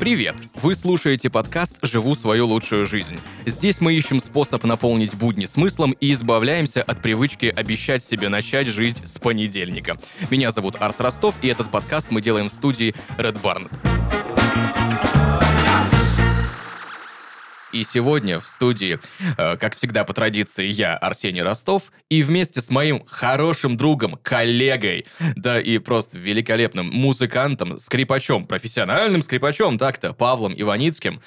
Привет! Вы слушаете подкаст «Живу свою лучшую жизнь». Здесь мы ищем способ наполнить будни смыслом и избавляемся от привычки обещать себе начать жизнь с понедельника. Меня зовут Арс Ростов, и этот подкаст мы делаем в студии Red Barn. И сегодня в студии, э, как всегда по традиции, я, Арсений Ростов, и вместе с моим хорошим другом, коллегой, да и просто великолепным музыкантом, скрипачом, профессиональным скрипачом, так-то, Павлом Иваницким,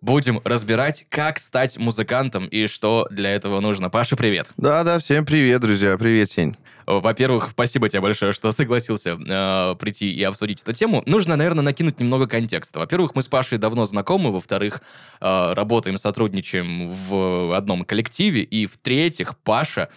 будем разбирать, как стать музыкантом и что для этого нужно. Паша, привет. Да-да, всем привет, друзья. Привет, Сень. Во-первых, спасибо тебе большое, что согласился э, прийти и обсудить эту тему. Нужно, наверное, накинуть немного контекста. Во-первых, мы с Пашей давно знакомы. Во-вторых, э, работаем, сотрудничаем в одном коллективе. И в-третьих, Паша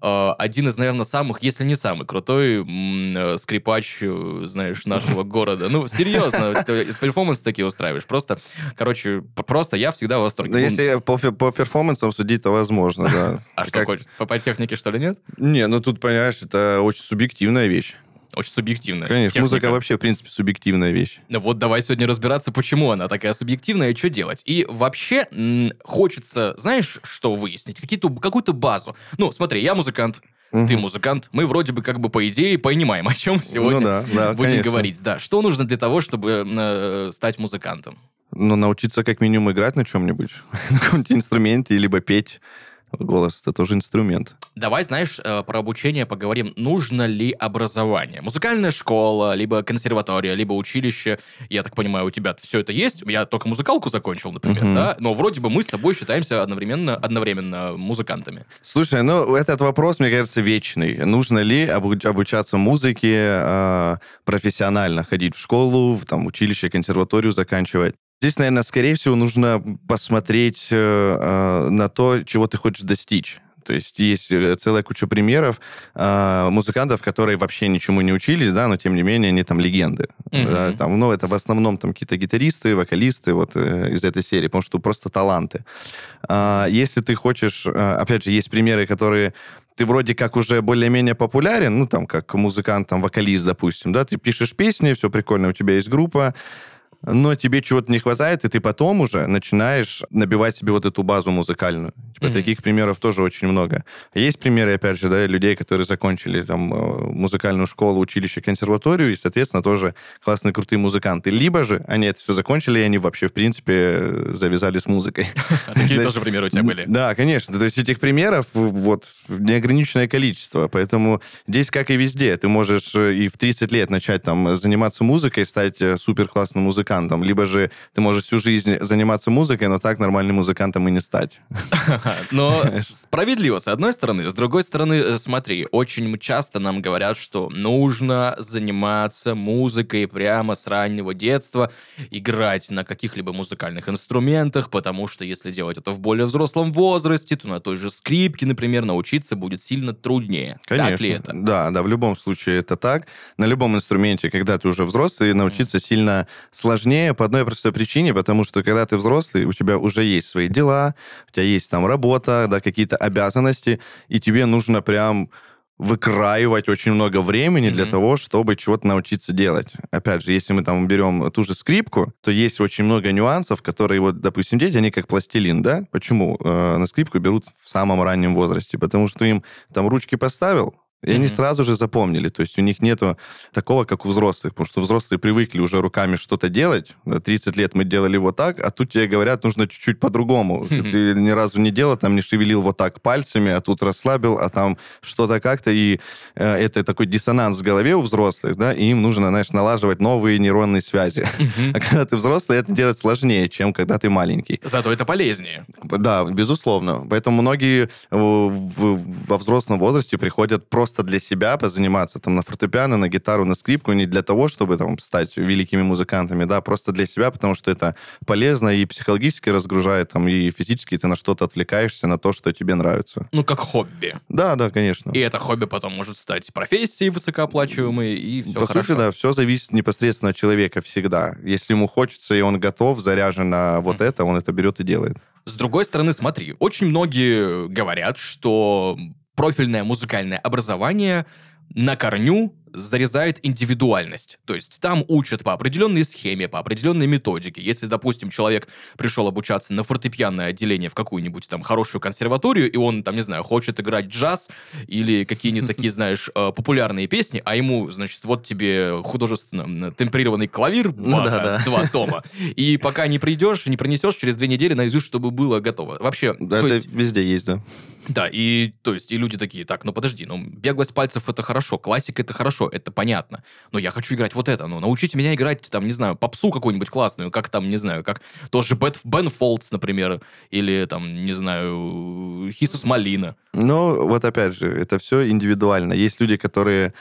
один из, наверное, самых, если не самый крутой м- скрипач, э, знаешь, нашего города. Ну, серьезно, перформансы такие устраиваешь. Просто, короче, просто я всегда в восторге. Ну, если по, по перформансам судить, то возможно, да. А что, по, по технике, что ли, нет? Не, ну тут, понимаешь, это очень субъективная вещь. Очень субъективная. Конечно, техника. музыка вообще, в принципе, субъективная вещь. Ну вот давай сегодня разбираться, почему она такая субъективная и что делать. И вообще хочется, знаешь, что выяснить? Какие-то, какую-то базу. Ну, смотри, я музыкант, Угу. Ты музыкант. Мы вроде бы как бы по идее понимаем, о чем сегодня ну, да, да, будем конечно. говорить. Да, что нужно для того, чтобы э, стать музыкантом? Ну, научиться как минимум играть на чем-нибудь, на каком-нибудь инструменте, либо петь. Голос — это тоже инструмент. Давай, знаешь, э, про обучение поговорим. Нужно ли образование? Музыкальная школа, либо консерватория, либо училище. Я так понимаю, у тебя все это есть. Я только музыкалку закончил, например, uh-huh. да? Но вроде бы мы с тобой считаемся одновременно, одновременно музыкантами. Слушай, ну, этот вопрос, мне кажется, вечный. Нужно ли обучаться музыке э, профессионально, ходить в школу, в там, училище, консерваторию заканчивать? Здесь, наверное, скорее всего, нужно посмотреть э, э, на то, чего ты хочешь достичь. То есть есть э, целая куча примеров э, музыкантов, которые вообще ничему не учились, да, но тем не менее они там легенды. Mm-hmm. Да, там, ну, это в основном там какие-то гитаристы, вокалисты вот э, из этой серии, потому что просто таланты. Э, если ты хочешь, э, опять же, есть примеры, которые ты вроде как уже более-менее популярен, ну, там, как музыкант, там, вокалист, допустим, да, ты пишешь песни, все прикольно, у тебя есть группа, но тебе чего-то не хватает, и ты потом уже начинаешь набивать себе вот эту базу музыкальную. Типа mm-hmm. таких примеров тоже очень много. Есть примеры, опять же, да, людей, которые закончили там э, музыкальную школу, училище, консерваторию, и, соответственно, тоже классные, крутые музыканты. Либо же они это все закончили, и они вообще, в принципе, завязали с музыкой. Такие тоже примеры у тебя были? Да, конечно. То есть этих примеров вот неограниченное количество. Поэтому здесь, как и везде, ты можешь э, и в 30 лет начать там заниматься музыкой, стать э, супер классным музыкантом, музыкантом, либо же ты можешь всю жизнь заниматься музыкой, но так нормальным музыкантом и не стать. Но справедливо, с одной стороны. С другой стороны, э, смотри, очень часто нам говорят, что нужно заниматься музыкой прямо с раннего детства, играть на каких-либо музыкальных инструментах, потому что если делать это в более взрослом возрасте, то на той же скрипке, например, научиться будет сильно труднее. Конечно. Так ли это? Да, да, в любом случае это так. На любом инструменте, когда ты уже взрослый, научиться сильно сложнее сложнее по одной простой причине, потому что когда ты взрослый, у тебя уже есть свои дела, у тебя есть там работа, да, какие-то обязанности, и тебе нужно прям выкраивать очень много времени mm-hmm. для того, чтобы чего-то научиться делать. Опять же, если мы там берем ту же скрипку, то есть очень много нюансов, которые вот, допустим, дети, они как пластилин, да? Почему э, на скрипку берут в самом раннем возрасте? Потому что им там ручки поставил, и mm-hmm. они сразу же запомнили. То есть у них нету такого, как у взрослых, потому что взрослые привыкли уже руками что-то делать. 30 лет мы делали вот так, а тут тебе говорят, нужно чуть-чуть по-другому. Mm-hmm. Ты ни разу не делал, там не шевелил вот так пальцами, а тут расслабил, а там что-то как-то. И э, это такой диссонанс в голове у взрослых, да, и им нужно, знаешь, налаживать новые нейронные связи. Mm-hmm. А когда ты взрослый, это делать сложнее, чем когда ты маленький. Зато это полезнее. Да, безусловно. Поэтому многие э, во взрослом возрасте приходят просто просто для себя позаниматься там на фортепиано, на гитару, на скрипку, не для того, чтобы там стать великими музыкантами, да, просто для себя, потому что это полезно и психологически разгружает, там, и физически ты на что-то отвлекаешься, на то, что тебе нравится. Ну, как хобби. Да, да, конечно. И это хобби потом может стать профессией высокооплачиваемой, и все По хорошо. сути, да, все зависит непосредственно от человека всегда. Если ему хочется, и он готов, заряжен на вот mm. это, он это берет и делает. С другой стороны, смотри, очень многие говорят, что профильное музыкальное образование на корню зарезает индивидуальность. То есть там учат по определенной схеме, по определенной методике. Если, допустим, человек пришел обучаться на фортепианное отделение в какую-нибудь там хорошую консерваторию, и он, там, не знаю, хочет играть джаз или какие-нибудь такие, знаешь, э, популярные песни, а ему, значит, вот тебе художественно темперированный клавир, Ну да, да. два тома, и пока не придешь, не пронесешь, через две недели наизусть, чтобы было готово. Вообще, Да, то это есть, везде есть, да. Да, и то есть, и люди такие, так, ну подожди, ну беглость пальцев это хорошо, классика это хорошо, это понятно. Но я хочу играть вот это, ну научите меня играть, там, не знаю, попсу какую-нибудь классную, как там, не знаю, как тоже Бет, Бен Фолдс, например, или там, не знаю, Хисус Малина. Ну, вот опять же, это все индивидуально. Есть люди, которые,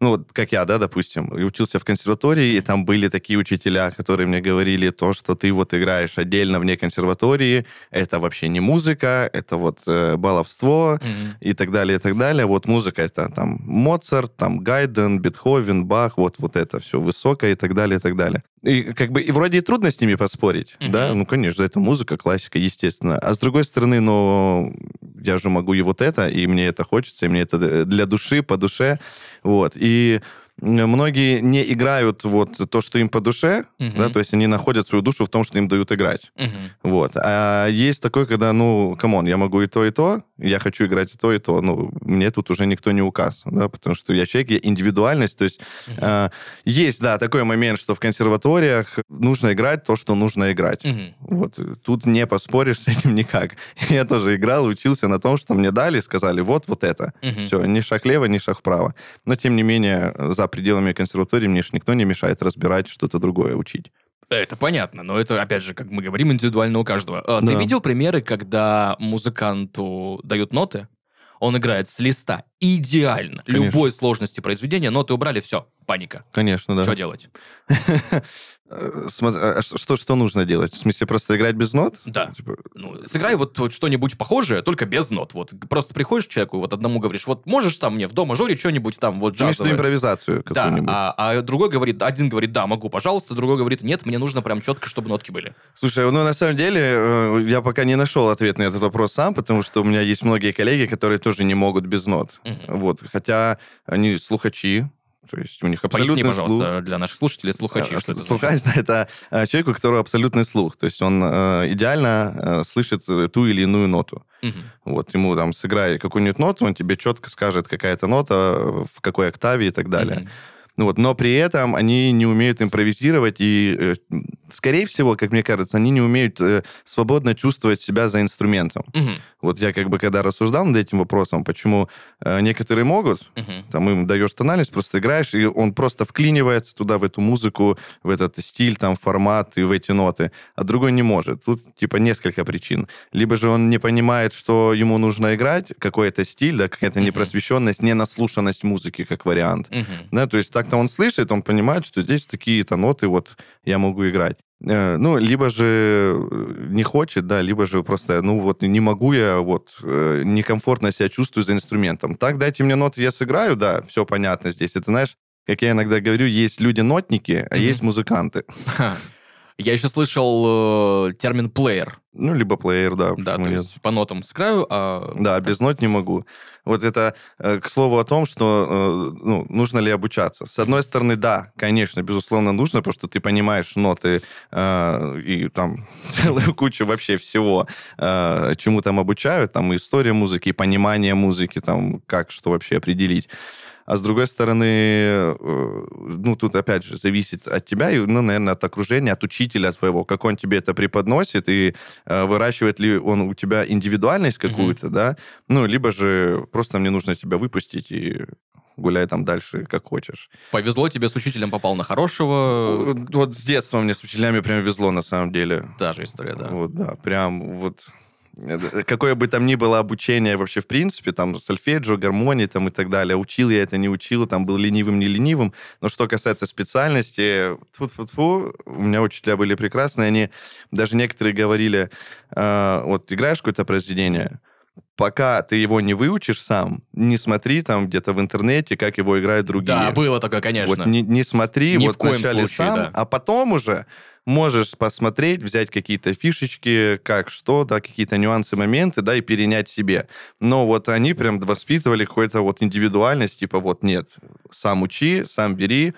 ну, вот как я, да, допустим, и учился в консерватории, и там были такие учителя, которые мне говорили то, что ты вот играешь отдельно вне консерватории, это вообще не музыка, это вот э, баловство и так далее, и так далее. Вот музыка это там Моцарт, там Гайден, Бетховен, Бах, вот, вот это все высокое и так далее, и так далее. И как бы и вроде и трудно с ними поспорить, Мгм. да, ну, конечно, это музыка, классика, естественно. А с другой стороны, ну, я же могу и вот это, и мне это хочется, и мне это для души, по душе, вот. И многие не играют вот то, что им по душе, Мгм. да, то есть они находят свою душу в том, что им дают играть. Мгм. Вот. А есть такой, когда, ну, come on, я могу и то, и то, я хочу играть и то, и то. Ну, мне тут уже никто не указ, да, потому что я человек, я индивидуальность. То есть Мгм. а, есть, да, такой момент, что в консерваториях нужно играть то, что нужно играть. Мгм. Вот. Тут не поспоришь с этим никак. Я тоже играл, учился на том, что мне дали, сказали, вот, вот это. Мгм. Все, ни шаг влево, ни шаг вправо. Но, тем не менее, за пределами консерватории мне же никто не мешает разбирать что-то другое, учить. Это понятно, но это, опять же, как мы говорим, индивидуально у каждого. А, Ты Да. видел примеры, когда музыканту дают ноты, он играет с листа идеально, Конечно. любой сложности произведения, ноты убрали, все, паника. Конечно, да. Что делать? Э, смо- а Что, что нужно делать? В смысле, просто играть без нот? Да. Типа, Ну, сыграй вот, вот что-нибудь похожее, только без нот. Вот просто приходишь к человеку, вот одному говоришь, вот можешь там мне в дома жоре что-нибудь там вот джазовое? импровизацию Да, какую-нибудь? а, а другой говорит, один говорит, да, могу, пожалуйста, другой говорит, нет, мне нужно прям четко, чтобы нотки были. Слушай, ну на самом деле э, я пока не нашел ответ на этот вопрос сам, потому что у меня есть многие коллеги, которые тоже не могут без нот. Мгм. Вот, хотя они слухачи, то есть у них Поясни, абсолютный пожалуйста, слух. для наших слушателей, слухачи, Э, что это Слухач, да, это э, человек, у которого абсолютный слух. То есть он э, идеально э, слышит э, ту или иную ноту. Мгм. Вот, ему там сыграй какую-нибудь ноту, он тебе четко скажет, какая-то нота, э, в какой октаве и так далее. Мгм. Ну вот, но при этом они не умеют импровизировать, и, э, скорее всего, как мне кажется, они не умеют э, свободно чувствовать себя за инструментом. Мгм. Вот я как бы когда рассуждал над этим вопросом, почему э, некоторые могут, Мгм. там им даешь тональность, просто играешь, и он просто вклинивается туда, в эту музыку, в этот стиль, там, формат и в эти ноты, а другой не может. Тут, типа, несколько причин. Либо же он не понимает, что ему нужно играть, какой-то стиль, да, какая-то Мгм. непросвещенность, ненаслушанность музыки, как вариант. Мгм. Да, то есть так-то он слышит, он понимает, что здесь такие-то ноты, вот я могу играть. Э, Ну, либо же э, не хочет, да, либо же просто, ну, вот не могу я, вот, э, некомфортно себя чувствую за инструментом. Так, дайте мне ноты, я сыграю, да, все понятно здесь. Это, знаешь, как я иногда говорю, есть люди-нотники, а Мгм. есть музыканты. Я еще слышал э, термин плеер. Ну, либо плеер, да. Да, то нет? есть по нотам сыграю, а... Да, без нот не могу. Вот это э, к слову о том, что э, ну, нужно ли обучаться. С одной стороны, да, конечно, безусловно, нужно, потому что ты понимаешь ноты э, и там целую кучу вообще всего, э, чему там обучают, там и история музыки, и понимание музыки, там как что вообще определить. А с другой стороны, э, ну, тут опять же зависит от тебя, и, ну, наверное, от окружения, от учителя твоего, как он тебе это преподносит, и э, выращивает ли он у тебя индивидуальность какую-то, да, ну, либо же просто мне нужно тебя выпустить и гуляй там дальше, как хочешь. Повезло тебе с учителем, попал на хорошего. Вот, вот с детства мне с учителями прям везло, на самом деле. Та же история, да. Вот, да, прям вот какое бы там ни было обучение вообще в принципе, там сольфеджио, гармонии там и так далее, учил я это, не учил, там был ленивым, не ленивым, но что касается специальности, тьфу-тьфу-тьфу, у меня учителя были прекрасные, они даже некоторые говорили, э, вот играешь какое-то произведение, пока ты его не выучишь сам, не смотри там где-то в интернете, как его играют другие. Да, было такое, конечно. Вот не, не смотри, Ни вот в вначале случае, сам, да. а потом уже можешь посмотреть, взять какие-то фишечки, как что, да, какие-то нюансы, моменты, да, и перенять себе. Но вот они прям воспитывали какую-то вот индивидуальность, типа вот нет, сам учи, сам бери,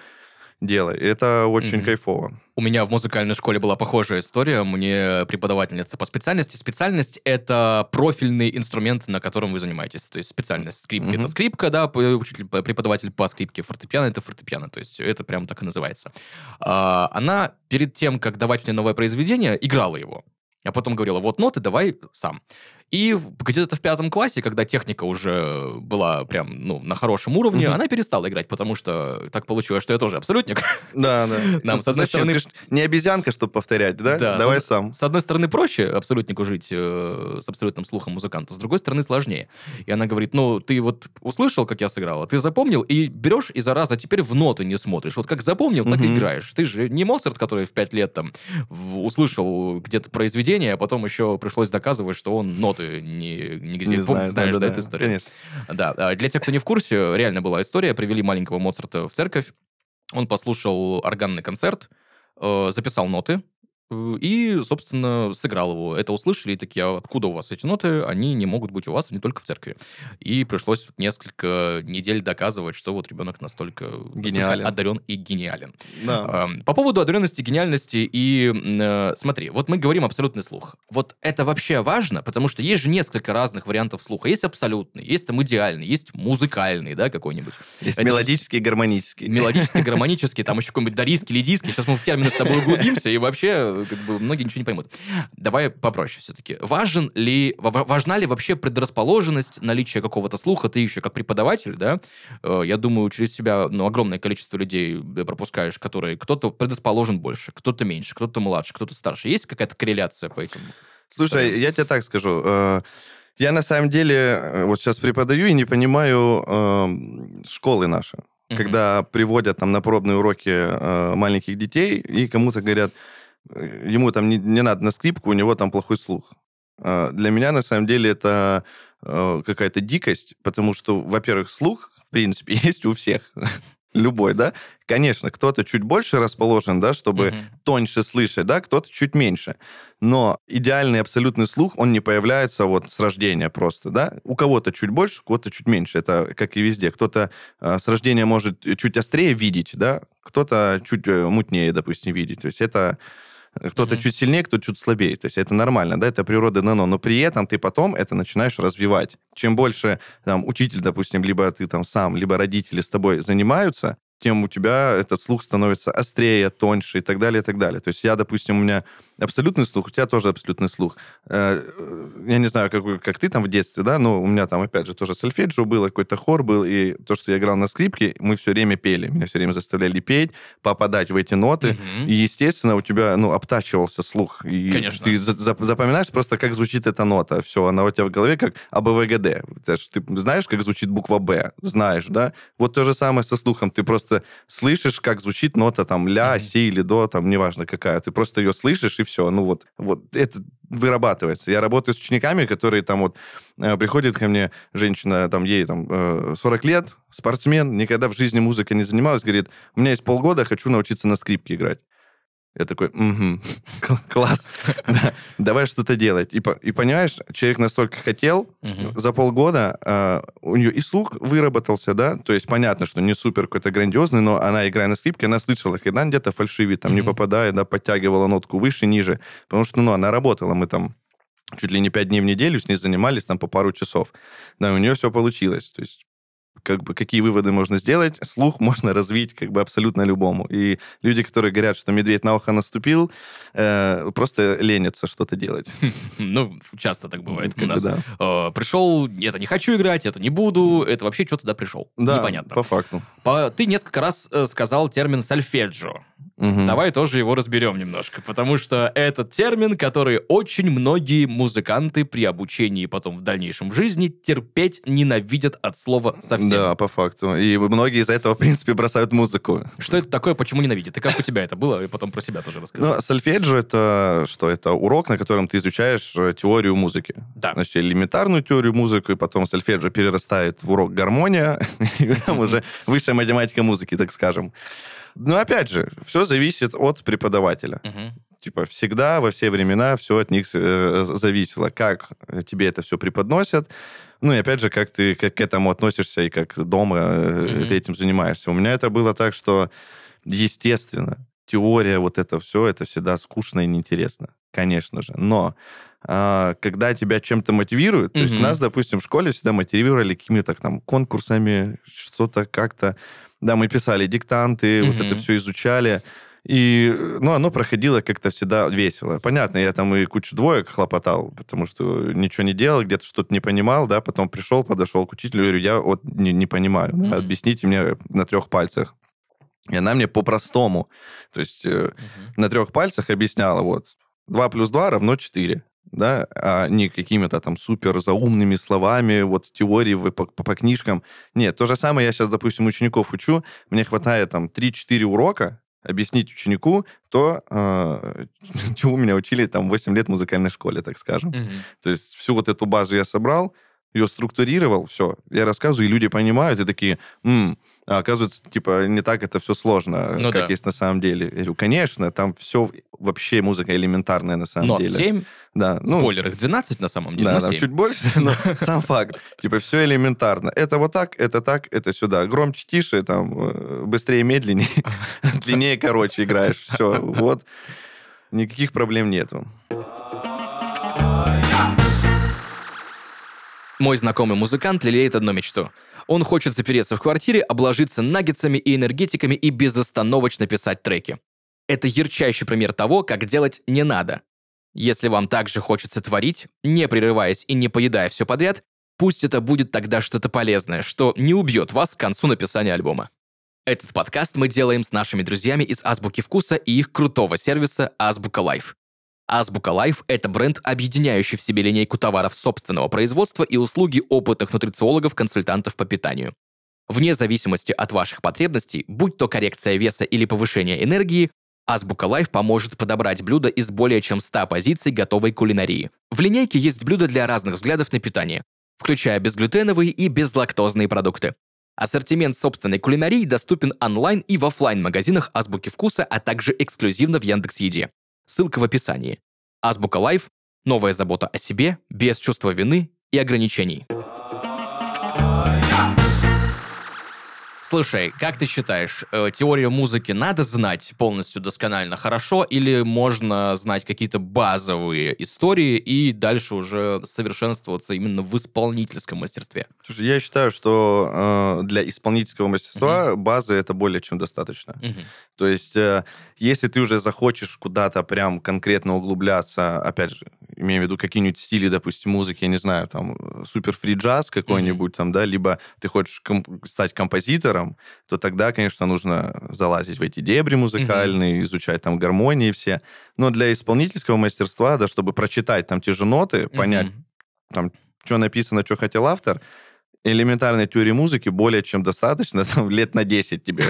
делай. Это очень mm-hmm. кайфово. У меня в музыкальной школе была похожая история. Мне преподавательница по специальности. Специальность — это профильный инструмент, на котором вы занимаетесь. То есть специальность скрипки mm-hmm. — это скрипка, да, учитель, преподаватель по скрипке, фортепиано — это фортепиано. То есть это прям так и называется. А, она перед тем, как давать мне новое произведение, играла его. А потом говорила, вот ноты давай сам. И где-то в пятом классе, когда техника уже была прям, ну, на хорошем уровне, угу. она перестала играть, потому что так получилось, что я тоже абсолютник. Да, да. Нам, с одной стороны... Не обезьянка, чтобы повторять, да? Да. Давай сам. С одной стороны, проще абсолютнику жить э, с абсолютным слухом музыканта, с другой стороны, сложнее. И она говорит, ну, ты вот услышал, как я сыграла, ты запомнил, и берешь, и зараза теперь в ноты не смотришь. Вот как запомнил, так и играешь. Ты же не Моцарт, который в пять лет там услышал где-то произведение, а потом еще пришлось доказывать, что он ноты ноты не, нигде. Не знаю, знаешь, да, да, да, эту историю? Конечно. Да, а для тех, кто не в курсе, реально была история. Привели маленького Моцарта в церковь. Он послушал органный концерт, э, записал ноты, и, собственно, сыграл его. Это услышали и такие, а откуда у вас эти ноты? Они не могут быть у вас, не только в церкви. И пришлось несколько недель доказывать, что вот ребенок настолько, гениален. настолько одарен и гениален. Да. По поводу одаренности, гениальности и... Э, смотри, вот мы говорим абсолютный слух. Вот это вообще важно, потому что есть же несколько разных вариантов слуха. Есть абсолютный, есть там идеальный, есть музыкальный, да, какой-нибудь. Есть это... мелодический, гармонический. Мелодический, гармонический, там еще какой-нибудь дарийский, лидийский. Сейчас мы в термины с тобой углубимся, и вообще как бы многие ничего не поймут. Давай попроще все-таки. Важен ли, важна ли вообще предрасположенность, наличие какого-то слуха? Ты еще как преподаватель, да? Э, я думаю, через себя ну, огромное количество людей пропускаешь, которые кто-то предрасположен больше, кто-то меньше, кто-то младше, кто-то старше. Есть какая-то корреляция по этим? Слушай, сторонам? я тебе так скажу. Э, я на самом деле э, вот сейчас преподаю и не понимаю э, школы наши. Mm-hmm. Когда приводят там на пробные уроки э, маленьких детей и кому-то говорят, ему там не, не надо на скрипку, у него там плохой слух. А, для меня, на самом деле, это э, какая-то дикость, потому что, во-первых, слух, в принципе, есть у всех. Любой, да? Конечно, кто-то чуть больше расположен, да, чтобы mm-hmm. тоньше слышать, да, кто-то чуть меньше. Но идеальный абсолютный слух, он не появляется вот с рождения просто, да? У кого-то чуть больше, у кого-то чуть меньше. Это как и везде. Кто-то э, с рождения может чуть острее видеть, да? Кто-то чуть э, мутнее, допустим, видеть. То есть это кто-то mm-hmm. чуть сильнее, кто-то чуть слабее. То есть это нормально, да, это природа дано. Но при этом ты потом это начинаешь развивать. Чем больше там учитель, допустим, либо ты там сам, либо родители с тобой занимаются, тем у тебя этот слух становится острее, тоньше и так далее, и так далее. То есть я, допустим, у меня абсолютный слух, у тебя тоже абсолютный слух. Э, я не знаю, как, как ты там в детстве, да, но у меня там, опять же, тоже сольфеджио было, какой-то хор был, и то, что я играл на скрипке, мы все время пели. Меня все время заставляли петь, попадать в эти ноты. Угу. И, естественно, у тебя, ну, обтачивался слух. И Конечно. Ты запоминаешь просто, как звучит эта нота. Все, она у тебя в голове как АБВГД. Ты знаешь, как звучит буква Б? Знаешь, да? Вот то же самое со слухом. Ты просто слышишь, как звучит нота там ля, угу. си или до, там, неважно какая. Ты просто ее слышишь, и все. Ну вот, вот это вырабатывается. Я работаю с учениками, которые там вот э, приходит ко мне женщина, там ей там э, 40 лет, спортсмен, никогда в жизни музыкой не занималась, говорит, у меня есть полгода, хочу научиться на скрипке играть. Я такой, угу, класс, да, давай что-то делать. И, и понимаешь, человек настолько хотел, угу. за полгода э, у нее и слух выработался, да, то есть понятно, что не супер какой-то грандиозный, но она, играя на скрипке, она слышала, когда где-то фальшивит, там угу. не попадая, да, подтягивала нотку выше, ниже, потому что, ну, она работала, мы там чуть ли не пять дней в неделю с ней занимались там по пару часов. Да, у нее все получилось. То есть как бы какие выводы можно сделать, слух можно развить как бы абсолютно любому. И люди, которые говорят, что медведь на ухо наступил, э, просто ленятся что-то делать. Ну, часто так бывает у нас. Э, пришел, это не хочу играть, это не буду, это вообще что туда пришел? Да, Непонятно. по факту. Ты несколько раз э, сказал термин сальфеджио. Давай тоже его разберем немножко, потому что этот термин, который очень многие музыканты при обучении и потом в дальнейшем в жизни терпеть ненавидят от слова совсем. Да, по факту. И многие из-за этого, в принципе, бросают музыку. Что это такое, почему ненавидят? И как у тебя это было? И потом про себя тоже расскажи. Ну, сольфеджио — это что? Это урок, на котором ты изучаешь э, теорию музыки. Да. Значит, элементарную теорию музыки, и потом сольфеджио перерастает в урок гармония, и там уже высшая математика музыки, так скажем. Но опять же, все зависит от преподавателя. Мгм. Типа всегда, во все времена все от них э, зависело. Как тебе это все преподносят, ну и опять же, как ты как к этому относишься и как дома э, Мгм. ты этим занимаешься. У меня это было так, что, естественно, теория, вот это все, это всегда скучно и неинтересно, конечно же. Но а, когда тебя чем-то мотивируют, то есть нас, допустим, в школе всегда мотивировали какими-то там конкурсами, что-то как-то. Да, мы писали диктанты, вот это все изучали. И, ну, оно проходило как-то всегда весело. Понятно, я там и кучу двоек хлопотал, потому что ничего не делал, где-то что-то не понимал, да, потом пришел, подошел к учителю, говорю, я вот не, не понимаю, да, объясните мне на трех пальцах. И она мне по-простому, то есть э, Мгм. на трех пальцах объясняла, вот, 2 плюс 2 равно 4, да, а не какими-то там супер заумными словами, вот теории по- по книжкам. Нет, то же самое я сейчас, допустим, учеников учу, мне хватает там 3-4 урока, объяснить ученику то, э, чему меня учили там 8 лет в музыкальной школе, так скажем. Мгм. То есть всю вот эту базу я собрал, ее структурировал, все, я рассказываю, и люди понимают, и такие, «М, а оказывается, типа, не так это все сложно, Ну как да. есть на самом деле. Я говорю, конечно, там все вообще музыка элементарная на самом Нот деле. 7, Да, ну, спойлер, их 12 на самом деле, да, но там 7. чуть больше, но сам факт. Типа, все элементарно. Это вот так, это так, это сюда. Громче, тише, там, э, быстрее, медленнее, длиннее, короче играешь. Все, вот. Никаких проблем нету. Мой знакомый музыкант лелеет одну мечту. Он хочет запереться в квартире, обложиться наггетсами и энергетиками и безостановочно писать треки. Это ярчайший пример того, как делать не надо. Если вам также хочется творить, не прерываясь и не поедая все подряд, пусть это будет тогда что-то полезное, что не убьет вас к концу написания альбома. Этот подкаст мы делаем с нашими друзьями из Азбуки Вкуса и их крутого сервиса Азбука Лайф. Азбука Лайф – это бренд, объединяющий в себе линейку товаров собственного производства и услуги опытных нутрициологов-консультантов по питанию. Вне зависимости от ваших потребностей, будь то коррекция веса или повышение энергии, Азбука Лайф поможет подобрать блюда из более чем 100 позиций готовой кулинарии. В линейке есть блюда для разных взглядов на питание, включая безглютеновые и безлактозные продукты. Ассортимент собственной кулинарии доступен онлайн и в оффлайн магазинах Азбуки Вкуса, а также эксклюзивно в Яндекс.Еде. Ссылка в описании. Азбука Лайф – новая забота о себе, без чувства вины и ограничений. Слушай, как ты считаешь, э, теорию музыки надо знать полностью досконально хорошо или можно знать какие-то базовые истории и дальше уже совершенствоваться именно в исполнительском мастерстве? Слушай, я считаю, что э, для исполнительского мастерства базы это более чем достаточно. Мгм. То есть, э, если ты уже захочешь куда-то прям конкретно углубляться, опять же, имею в виду какие-нибудь стили, допустим, музыки, я не знаю, там, э, супер фри джаз какой-нибудь там, да, либо ты хочешь ком- стать композитором, то тогда, конечно, нужно залазить в эти дебри музыкальные, изучать там гармонии все. Но для исполнительского мастерства, да, чтобы прочитать там те же ноты, понять, Мгм. что написано, что хотел автор, элементарной теории музыки более чем достаточно, там, лет на 10 тебе.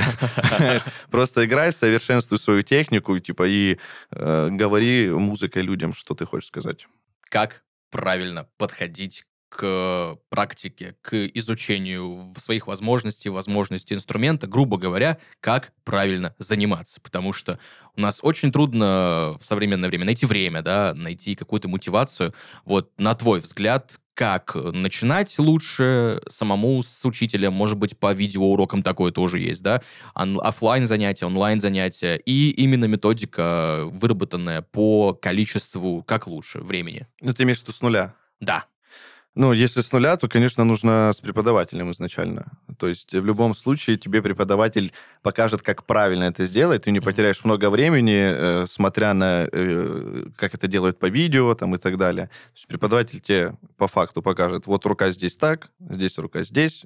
Просто играй, совершенствуй свою технику, типа, и э, говори музыкой людям, что ты хочешь сказать. Как правильно подходить к практике, к изучению своих возможностей, возможностей инструмента, грубо говоря, как правильно заниматься. Потому что у нас очень трудно в современное время найти время, да, найти какую-то мотивацию. Вот на твой взгляд, как начинать лучше самому с учителем, может быть, по видеоурокам такое тоже есть, да, офлайн занятия, онлайн занятия, и именно методика, выработанная по количеству, как лучше, времени. Ну, ты имеешь в виду с нуля? Да. Ну, если с нуля, то, конечно, нужно с преподавателем изначально. То есть в любом случае тебе преподаватель покажет, как правильно это сделать. Ты не потеряешь много времени, э, смотря на, э, как это делают по видео там, и так далее. То есть преподаватель тебе по факту покажет, вот рука здесь так, здесь рука здесь,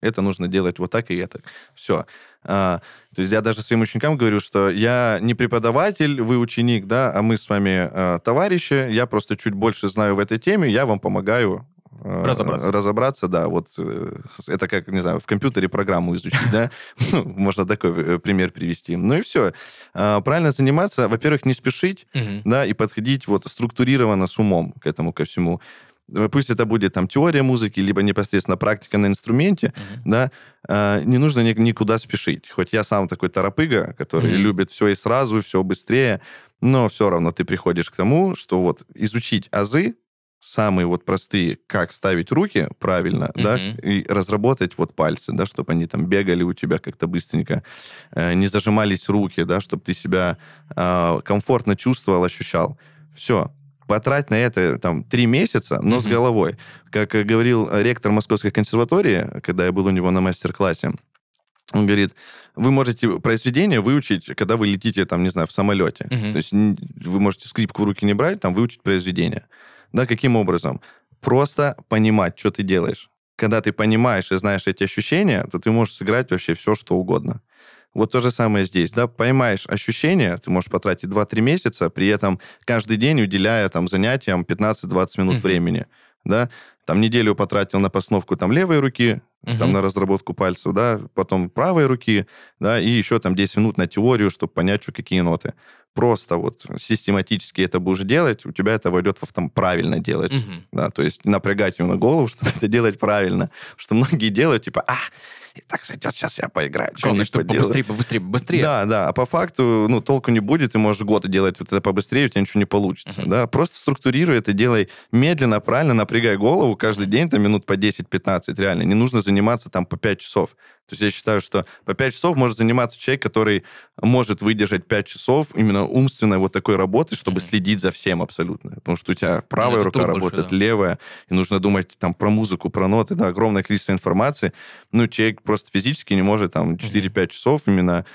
это нужно делать вот так и это. Все. то есть я даже своим ученикам говорю, что я не преподаватель, вы ученик, да, а мы с вами э, товарищи, я просто чуть больше знаю в этой теме, я вам помогаю э, Разобраться. разобраться, да, вот э, это как, не знаю, в компьютере программу изучить, да, Ну, можно такой э, пример привести. Ну и все. Правильно заниматься, во-первых, не спешить, да, и подходить вот структурированно с умом к этому ко всему. э, пусть это будет там теория музыки, либо непосредственно практика на инструменте, mm-hmm. да, э, не нужно ни, никуда спешить. Хоть я сам такой торопыга, который mm-hmm. любит все и сразу, все быстрее, но все равно ты приходишь к тому, что вот изучить азы, самые вот простые, как ставить руки правильно, mm-hmm. да, и разработать вот пальцы, да, чтобы они там бегали у тебя как-то быстренько, э, не зажимались руки, да, чтобы ты себя э, комфортно чувствовал, ощущал. Все. Потрать на это там три месяца, но mm-hmm. с головой. Как говорил ректор Московской консерватории, когда я был у него на мастер-классе, он говорит, вы можете произведение выучить, когда вы летите, там, не знаю, в самолете. Mm-hmm. То есть вы можете скрипку в руки не брать, там, выучить произведение. Да, каким образом? Просто понимать, что ты делаешь. Когда ты понимаешь и знаешь эти ощущения, то ты можешь сыграть вообще все, что угодно. Вот то же самое здесь, да, поймаешь ощущения, ты можешь потратить 2-3 месяца, при этом каждый день уделяя там занятиям 15-20 минут mm-hmm. времени, да, там неделю потратил на постановку там левой руки, uh там на разработку пальцев, да, потом правой руки, да, и еще там 10 минут на теорию, чтобы понять, что какие ноты просто вот систематически это будешь делать, у тебя это войдет в автом правильно делать. Угу. Да, то есть напрягать именно голову, чтобы это делать правильно. Что многие делают, типа, а, и так сойдет, сейчас я поиграю. Главное, чтобы побыстрее, побыстрее, побыстрее. Да, да, а по факту, ну, толку не будет, ты можешь год делать вот это побыстрее, у тебя ничего не получится, uh-huh. да. Просто структурируй это, делай медленно, правильно, напрягай голову каждый день, там, минут по 10-15, реально. Не нужно заниматься там по 5 часов. То есть я считаю, что по 5 часов может заниматься человек, который может выдержать 5 часов именно умственной вот такой работы, чтобы mm-hmm. следить за всем абсолютно. Потому что у тебя правая рука работает, больше, да. левая, и нужно думать там про музыку, про ноты, да, огромное количество информации. Ну, человек просто физически не может там 4-5 mm-hmm. часов именно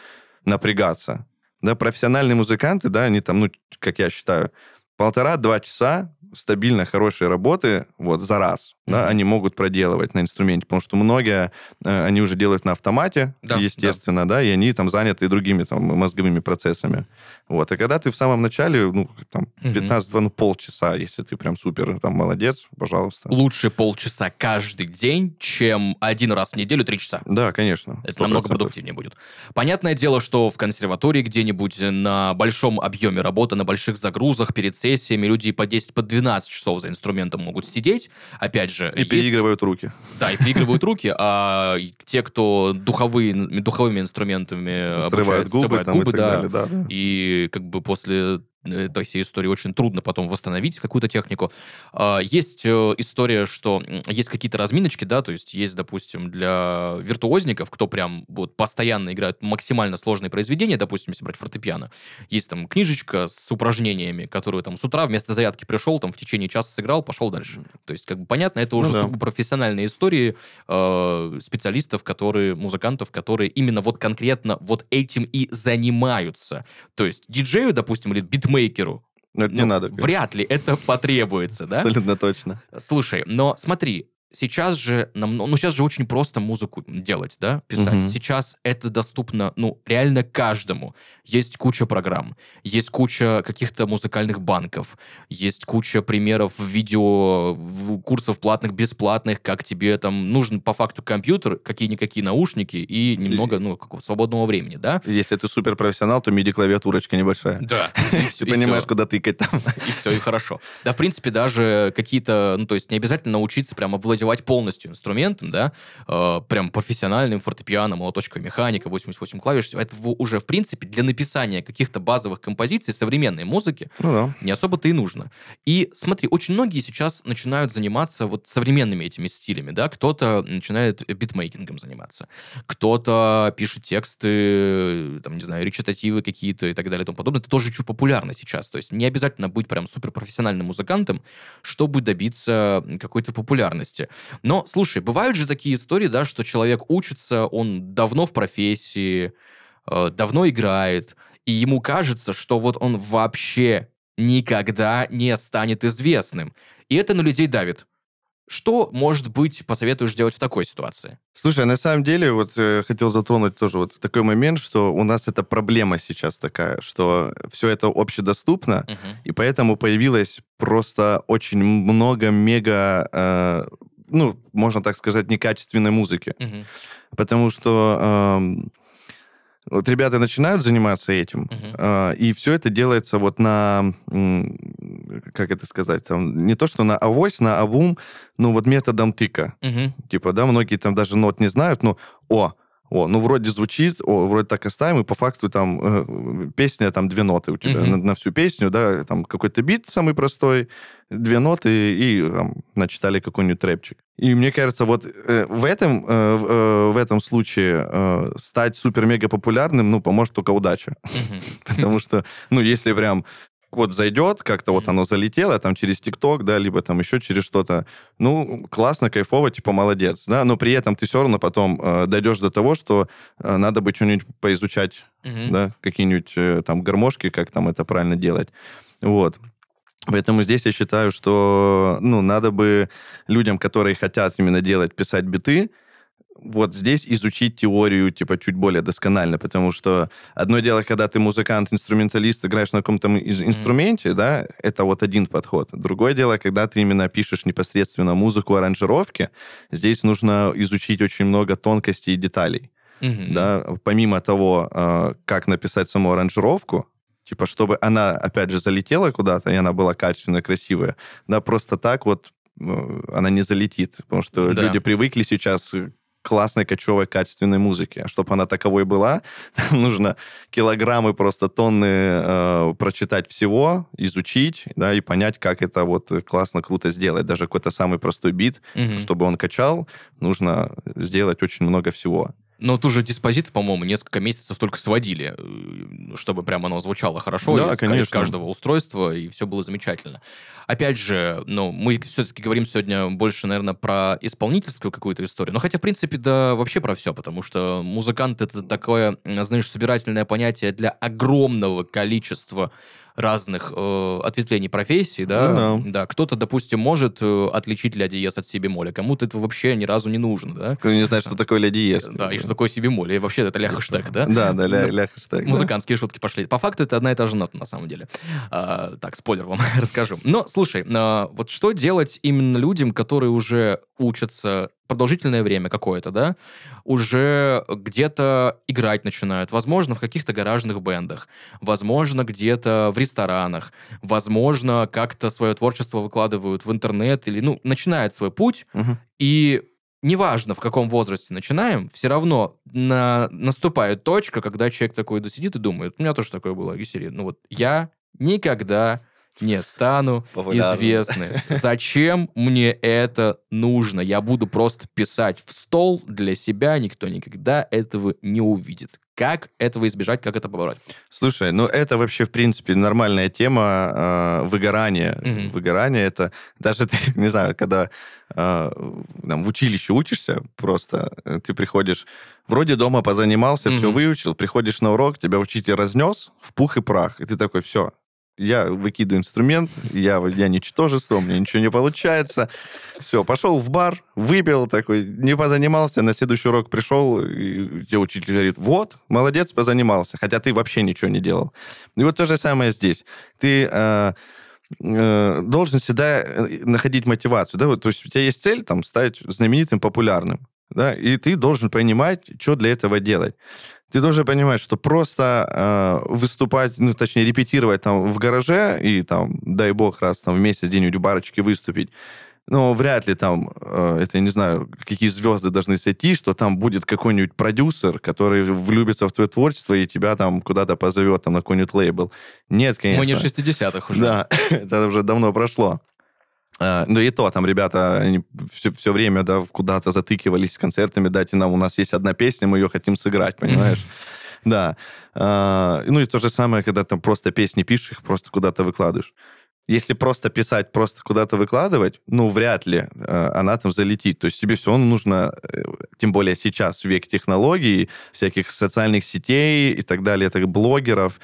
напрягаться. Да, профессиональные музыканты, да, они там, ну, как я считаю, полтора-два часа стабильно хорошие работы вот за раз, mm-hmm. да, они могут проделывать на инструменте, потому что многие э, они уже делают на автомате, да, естественно, да. да, и они там заняты другими там мозговыми процессами. Вот, и когда ты в самом начале, ну, там, 15-2, ну, полчаса, если ты прям супер, там, молодец, пожалуйста. Лучше полчаса каждый день, чем один раз в неделю три часа. Да, конечно. Это 100%. намного продуктивнее будет. Понятное дело, что в консерватории где-нибудь на большом объеме работы, на больших загрузах, перед сессиями люди по 10, по 12 часов за инструментом могут сидеть. Опять же... И есть... переигрывают руки. Да, и переигрывают руки, а те, кто духовые, духовыми инструментами срывают губы, срывают губы, да, да, и как бы после этой всей истории очень трудно потом восстановить какую-то технику. А, есть э, история, что есть какие-то разминочки, да, то есть есть, допустим, для виртуозников, кто прям вот постоянно играет максимально сложные произведения, допустим, если брать фортепиано, есть там книжечка с упражнениями, которые там с утра вместо зарядки пришел, там в течение часа сыграл, пошел дальше. То есть, как бы понятно, это уже ну, да. профессиональные истории э, специалистов, которые, музыкантов, которые именно вот конкретно вот этим и занимаются. То есть диджею, допустим, или битмейкеру битмейкеру. Но это ну, не надо. Вряд ли это потребуется, да? Абсолютно точно. Слушай, но смотри, сейчас же, ну, сейчас же очень просто музыку делать, да, писать. Угу. Сейчас это доступно, ну, реально каждому. Есть куча программ, есть куча каких-то музыкальных банков, есть куча примеров видео, курсов платных, бесплатных, как тебе там нужен по факту компьютер, какие-никакие наушники и немного, ну, какого свободного времени, да? Если ты суперпрофессионал, то MIDI-клавиатурочка небольшая. Да. Ты понимаешь, куда тыкать там. И все, и хорошо. Да, в принципе, даже какие-то, ну, то есть не обязательно научиться прямо владевать полностью инструментом, да, э, прям профессиональным фортепиано, молоточковая механика, 88 клавиш, это уже, в принципе, для написания каких-то базовых композиций современной музыки ну, да. не особо-то и нужно. И смотри, очень многие сейчас начинают заниматься вот современными этими стилями, да, кто-то начинает битмейкингом заниматься, кто-то пишет тексты, там, не знаю, речитативы какие-то и так далее и тому подобное. Это тоже чуть популярно сейчас. То есть не обязательно быть прям суперпрофессиональным музыкантом, чтобы добиться какой-то популярности. Но, слушай, бывают же такие истории, да, что человек учится, он давно в профессии, Э, давно играет, и ему кажется, что вот он вообще никогда не станет известным. И это на людей давит. Что, может быть, посоветуешь делать в такой ситуации? Слушай, на самом деле, вот э, хотел затронуть тоже вот такой момент, что у нас эта проблема сейчас такая, что все это общедоступно, uh-huh. и поэтому появилось просто очень много мега, э, ну, можно так сказать, некачественной музыки. Uh-huh. Потому что... Э, Вот ребята начинают заниматься этим, Мгм. а, и все это делается вот на, как это сказать, там, не то что на авось, на авум, ну вот методом тыка. Мгм. Типа, да, многие там даже нот не знают, но, о, о, ну вроде звучит, о, вроде так оставим, и по факту там э, песня, там две ноты у тебя Мгм. на, на всю песню, да, там какой-то бит самый простой, две ноты, и там, начитали какой-нибудь трэпчик. И мне кажется, вот э, в, этом, э, э, в этом случае э, стать супер-мега популярным, ну, поможет только удача. Мгм. Потому что, ну, если прям вот зайдет, как-то вот оно залетело, там через ТикТок, да, либо там еще через что-то, ну, классно, кайфово, типа, молодец, да, но при этом ты все равно потом э, дойдешь до того, что э, надо бы что-нибудь поизучать, Мгм. да, какие-нибудь э, там гармошки, как там это правильно делать, вот. Поэтому здесь я считаю, что, ну, надо бы людям, которые хотят именно делать, писать биты, вот здесь изучить теорию, типа, чуть более досконально, потому что одно дело, когда ты музыкант, инструменталист, играешь на каком-то инструменте, да, это вот один подход. Другое дело, когда ты именно пишешь непосредственно музыку, аранжировки, здесь нужно изучить очень много тонкостей и деталей, Мгм. да, помимо того, э, как написать саму аранжировку, типа, чтобы она, опять же, залетела куда-то, и она была качественная, красивая, да, просто так вот э, она не залетит, потому что Да. люди привыкли сейчас к классной, кочевой, качественной музыке. А чтобы она таковой была, нужно килограммы, просто тонны э, прочитать всего, изучить, да, и понять, как это вот классно, круто сделать. Даже какой-то самый простой бит, Мгм. чтобы он качал, нужно сделать очень много всего. Но ту же диспозит, по-моему, несколько месяцев только сводили, э, чтобы прямо оно звучало хорошо Да, из, из конечно. каждого устройства, и все было замечательно. Опять же, ну, мы все-таки говорим сегодня больше, наверное, про исполнительскую какую-то историю. Но хотя, в принципе, да, вообще про все, потому что музыкант — это такое, знаешь, собирательное понятие для огромного количества разных э, ответвлений профессий, да, Ну да, кто-то, допустим, может э, отличить ля диез от си бемоля, кому-то это вообще ни разу не нужно, да, Кто не знает, что такое ля диез. да, и что такое си бемоль, и вообще это ля хэштег, да? Да, да, ля, Ну, ля хэштег. да. Музыкантские шутки пошли. По факту это одна и та же нота, на самом деле. А, так, спойлер вам расскажу. Но, слушай, а, вот что делать именно людям, которые уже учатся продолжительное время какое-то, да, уже где-то играть начинают, возможно, в каких-то гаражных бендах, возможно, где-то в ресторанах, возможно, как-то свое творчество выкладывают в интернет или, ну, начинают свой путь, Мгм. и неважно, в каком возрасте начинаем, все равно на, наступает точка, когда человек такой да сидит и думает, у меня тоже такое было, из серии, ну вот я никогда не стану Популярным. Зачем мне это нужно? Я буду просто писать в стол для себя, никто никогда этого не увидит. Как этого избежать, как это побороть? Слушай, ну это вообще, в принципе, нормальная тема э, выгорания. Мгм. Выгорание это... Даже, ты, не знаю, когда э, там, в училище учишься, просто э, ты приходишь, вроде дома позанимался, все Мгм. выучил, приходишь на урок, тебя учитель разнес в пух и прах, и ты такой, все, я выкидываю инструмент, я, я ничтожество, у меня ничего не получается. Все, пошел в бар, выпил такой, не позанимался, на следующий урок пришел, и тебе учитель говорит, вот, молодец, позанимался, хотя ты вообще ничего не делал. И вот то же самое здесь. Ты э, э, должен всегда э, находить мотивацию, да, то есть у тебя есть цель, там, стать знаменитым, популярным, да, и ты должен понимать, что для этого делать. Ты должен понимать, что просто э, выступать, ну, точнее, репетировать там в гараже и там, дай бог, раз там в месяц где-нибудь в барочке выступить, ну, вряд ли там, э, это, я не знаю, какие звезды должны сойти, что там будет какой-нибудь продюсер, который влюбится в твое творчество и тебя там куда-то позовет там на какой-нибудь лейбл. Нет, конечно. Мы не в 60-х уже. Да, это уже давно прошло. А, Ну и то, там ребята, они все, все время да, куда-то затыкивались с концертами, дайте нам, у нас есть одна песня, мы ее хотим сыграть, понимаешь? Да. А, Ну и то же самое, когда там просто песни пишешь, их просто куда-то выкладываешь. Если просто писать, просто куда-то выкладывать, ну, вряд ли э, она там залетит. То есть тебе все равно нужно, э, тем более сейчас, век технологий, всяких социальных сетей и так далее, так блогеров,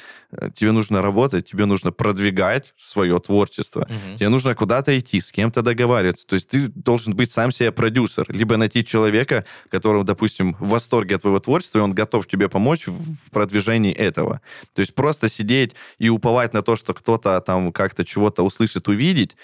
тебе нужно работать, тебе нужно продвигать свое творчество. Мгм. Тебе нужно куда-то идти, с кем-то договариваться. То есть ты должен быть сам себе продюсер. Либо найти человека, которого, допустим, в восторге от твоего творчества, и он готов тебе помочь в в продвижении этого. То есть просто сидеть и уповать на то, что кто-то там как-то чего-то услышит, увидеть,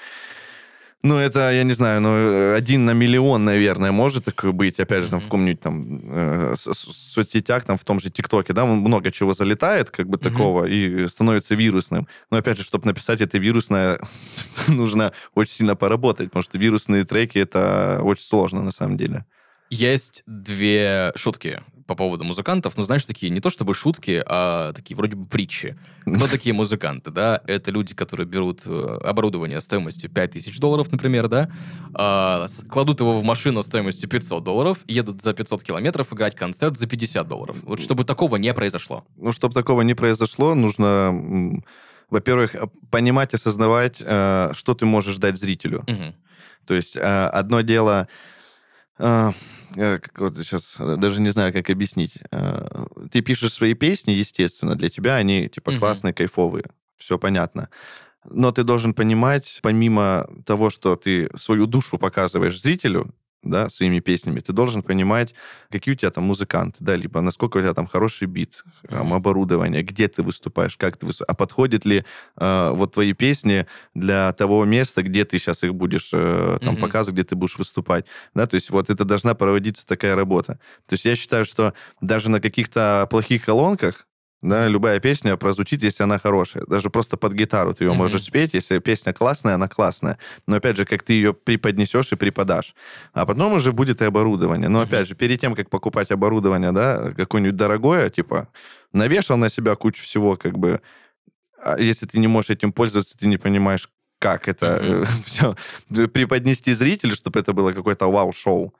Ну, это, я не знаю, ну, один на миллион, наверное, может такое быть. Опять же, там, в каком-нибудь там э, со- со- соцсетях, там, в том же ТикТоке, да, много чего залетает, как бы, такого, и становится вирусным. Но, опять же, чтобы написать это вирусное, нужно очень сильно поработать, потому что вирусные треки, это очень сложно, на самом деле. Есть две шутки по поводу музыкантов, ну, знаешь, такие не то чтобы шутки, а такие вроде бы притчи. Кто такие музыканты, да? Это люди, которые берут э, оборудование стоимостью 5000 долларов, например, да, а, кладут его в машину стоимостью 500 долларов, едут за 500 километров играть концерт за 50 долларов. Вот чтобы такого не произошло. Ну, чтобы такого не произошло, нужно, во-первых, понимать, осознавать, э, что ты можешь дать зрителю. Мгм. То есть э, одно дело, как вот сейчас даже не знаю, как объяснить. Э, Ты пишешь свои песни, естественно, для тебя они типа Мгм. классные, кайфовые, все понятно. Но ты должен понимать, помимо того, что ты свою душу показываешь зрителю, да, своими песнями, ты должен понимать, какие у тебя там музыканты, да, либо насколько у тебя там хороший бит, там, оборудование, где ты выступаешь, как ты выступаешь, а подходит ли э, вот твои песни для того места, где ты сейчас их будешь э, там Мгм. показывать, где ты будешь выступать, да, то есть вот это должна проводиться такая работа. То есть я считаю, что даже на каких-то плохих колонках да, любая песня прозвучит, если она хорошая. Даже просто под гитару ты ее Мгм. можешь спеть, если песня классная, она классная. Но опять же, как ты ее преподнесешь и преподашь. А потом уже будет и оборудование. Но опять же, перед тем, как покупать оборудование, да, какое-нибудь дорогое, типа, навешал на себя кучу всего, как бы, а если ты не можешь этим пользоваться, ты не понимаешь, как это Мгм. все преподнести зрителю, чтобы это было какое-то вау-шоу.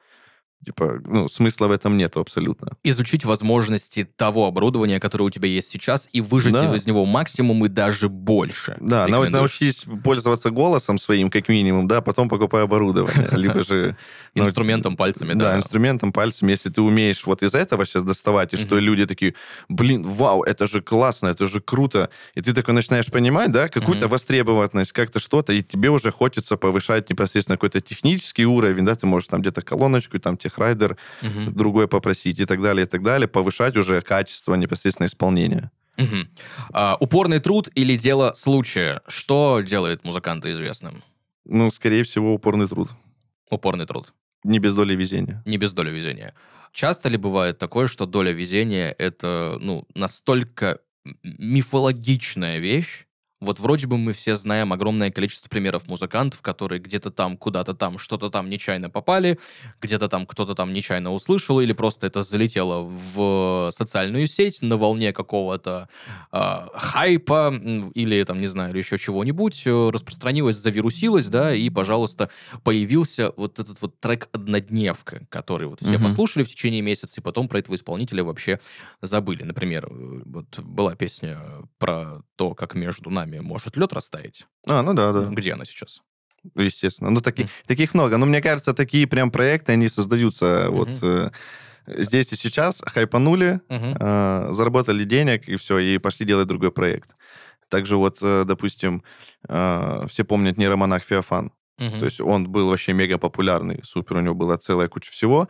Типа, ну, смысла в этом нету абсолютно. Изучить возможности того оборудования, которое у тебя есть сейчас, и выжать Да. из него максимум и даже больше. Да, нау- научись пользоваться голосом своим, как минимум, да, потом покупай оборудование. Либо же... Инструментом, пальцами, Да, да. инструментом, пальцами. Если ты умеешь вот из этого сейчас доставать, и что люди такие, блин, вау, это же классно, это же круто. И ты такой начинаешь понимать, да, какую-то востребованность, как-то что-то, и тебе уже хочется повышать непосредственно какой-то технический уровень, да, ты можешь там где-то колоночку, там техрайдер Мгм. другой попросить и так далее, и так далее, повышать уже качество непосредственно исполнения. Мгм. А, упорный труд или дело случая? Что делает музыканта известным? Ну, скорее всего, упорный труд. Упорный труд. Не без доли везения. Не без доли везения. Часто ли бывает такое, что доля везения это ну, настолько мифологичная вещь? Вот вроде бы мы все знаем огромное количество примеров музыкантов, которые где-то там, куда-то там, что-то там нечаянно попали, где-то там кто-то там нечаянно услышал, или просто это залетело в социальную сеть на волне какого-то а, хайпа, или там, не знаю, или еще чего-нибудь, э, распространилось, завирусилось, да, и, пожалуйста, появился вот этот вот трек «Однодневка», который вот все Мгм. послушали в течение месяца, и потом про этого исполнителя вообще забыли. Например, э, вот была песня про то, как между нами может лед растаять. А, ну да, да. Где она сейчас? Естественно. Ну, таки- Мгм. таких много. Но мне кажется, такие прям проекты, они создаются вот Мгм. э, здесь и сейчас, хайпанули, Мгм. э, заработали денег, и все, и пошли делать другой проект. Также вот, э, допустим, э, все помнят нейромонах Феофан. Мгм. То есть он был вообще мега популярный, супер, у него была целая куча всего.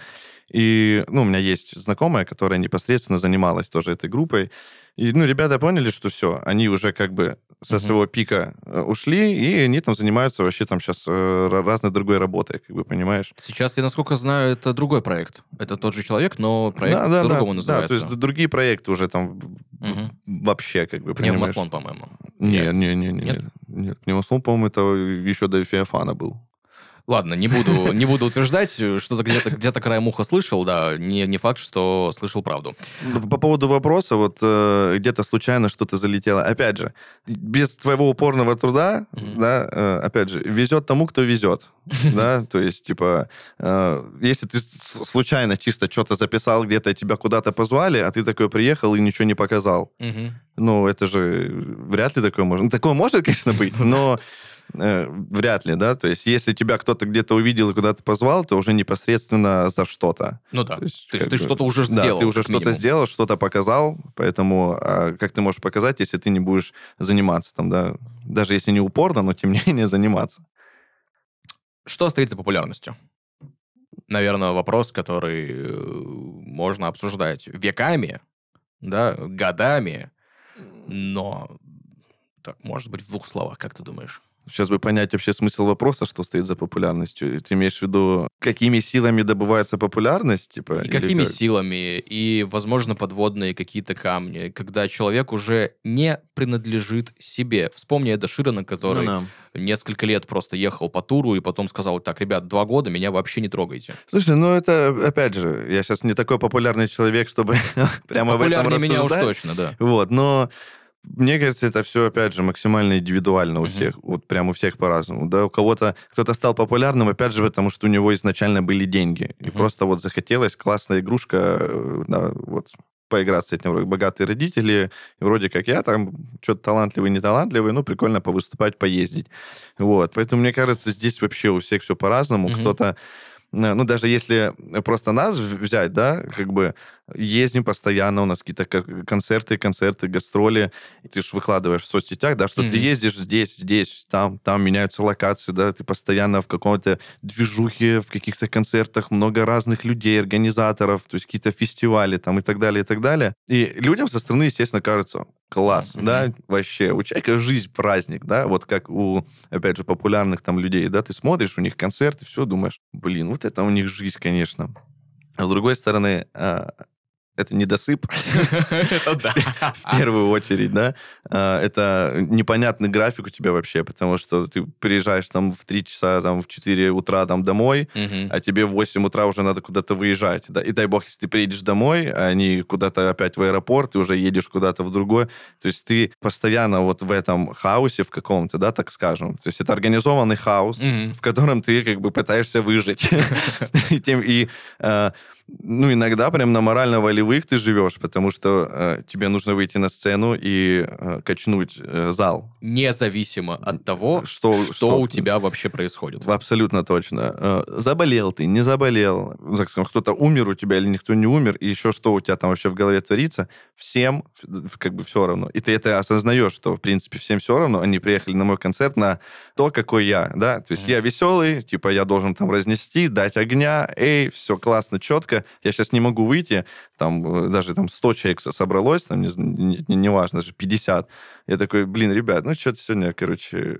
И, ну, у меня есть знакомая, которая непосредственно занималась тоже этой группой. И, ну, ребята поняли, что все, они уже как бы со своего пика э, ушли, и они там занимаются вообще там сейчас разной другой работой, как бы, понимаешь? Сейчас, я насколько знаю, это другой проект. Это тот же человек, но проект да, да, по-другому да, называется. Да, то есть другие проекты уже там Мгм. вообще, как бы, понимаешь? Пневмослон, по-моему. Не, Нет? не, не, не, Нет? нет. Нет, пневмослон, по-моему, это еще до Феофана был. Ладно, не буду, не буду утверждать, что-то где-то где краем уха слышал, да, не, не факт, что слышал правду. По поводу вопроса, вот э, где-то случайно что-то залетело. Опять же, без твоего упорного труда, Мгм. да, э, опять же, везет тому, кто везет. Да, то есть, типа, э, если ты случайно чисто что-то записал где-то, тебя куда-то позвали, а ты такой приехал и ничего не показал. Ну, это же вряд ли такое может. Ну, такое может, конечно, быть, но э, вряд ли, да. То есть, если тебя кто-то где-то увидел и куда-то позвал, то уже непосредственно за что-то. Ну да. То есть, То есть ты бы, что-то уже Да, сделал. ты уже что-то сделал, что-то показал, поэтому а, как ты можешь показать, если ты не будешь заниматься там, да, даже если не упорно, но тем не менее заниматься. Что стоит за популярностью? Наверное, вопрос, который э, можно обсуждать веками, да, годами, но так, может быть, в двух словах, как ты думаешь? Сейчас бы понять вообще смысл вопроса, что стоит за популярностью. Ты имеешь в виду, какими силами добывается популярность? Типа, и какими как? силами, и, возможно, подводные какие-то камни, когда человек уже не принадлежит себе. Вспомни Эда Ширана, который ну, да. несколько лет просто ехал по туру и потом сказал, так, ребят, два года меня вообще не трогайте. Слушай, ну это, опять же, я сейчас не такой популярный человек, чтобы прямо в этом рассуждать. меня уж точно, да. Вот, но мне кажется, это все, опять же, максимально индивидуально у всех. Вот прям у всех по-разному. Да, у кого-то кто-то стал популярным, опять же, потому что у него изначально были деньги. И просто вот захотелось классная игрушка, э, да, вот поиграть с этим. Богатые родители, вроде как я там что-то талантливый, не талантливый, ну, прикольно повыступать, поездить. Вот. Поэтому, мне кажется, здесь вообще у всех все по-разному. Mm-hmm. Кто-то Э, ну, даже если просто нас взять, да, как бы ездим постоянно, у нас какие-то концерты, концерты, гастроли, ты же выкладываешь в соцсетях, да, что mm-hmm. ты ездишь здесь, здесь, там, там меняются локации, да, ты постоянно в каком-то движухе, в каких-то концертах, много разных людей, организаторов, то есть какие-то фестивали там и так далее, и так далее. И людям со стороны, естественно, кажется, класс, mm-hmm. да, вообще, у человека жизнь праздник, да, вот как у, опять же, популярных там людей, да, ты смотришь, у них концерты, все, думаешь, блин, вот это у них жизнь, конечно. А с другой стороны, а, это недосып. Это да. В первую очередь, да. А, это непонятный график у тебя вообще, потому что ты приезжаешь там в 3 часа, там в 4 утра там домой, а тебе в 8 утра уже надо куда-то выезжать. И дай бог, если ты приедешь домой, а не куда-то опять в аэропорт, и уже едешь куда-то в другой. То есть ты постоянно вот в этом хаосе в каком-то, да, так скажем. То есть это организованный хаос, в котором ты как бы пытаешься выжить. И а, ну, иногда прям на морально-волевых ты живешь, потому что э, тебе нужно выйти на сцену и э, качнуть э, зал. Независимо от того, что, что, что у тебя вообще происходит. Абсолютно точно. Э, заболел ты, не заболел, ну, так скажем, кто-то умер у тебя или никто не умер, и еще что у тебя там вообще в голове творится, всем как бы все равно. И ты это осознаешь, что, в принципе, всем все равно. Они приехали на мой концерт на то, какой я, да, то есть mm-hmm. я веселый, типа я должен там разнести, дать огня, эй, все классно, четко, редко. Я сейчас не могу выйти, там э, даже там 100 человек собралось, там, не, не, не важно, даже 50. Я такой, блин, ребят, ну что-то сегодня, короче,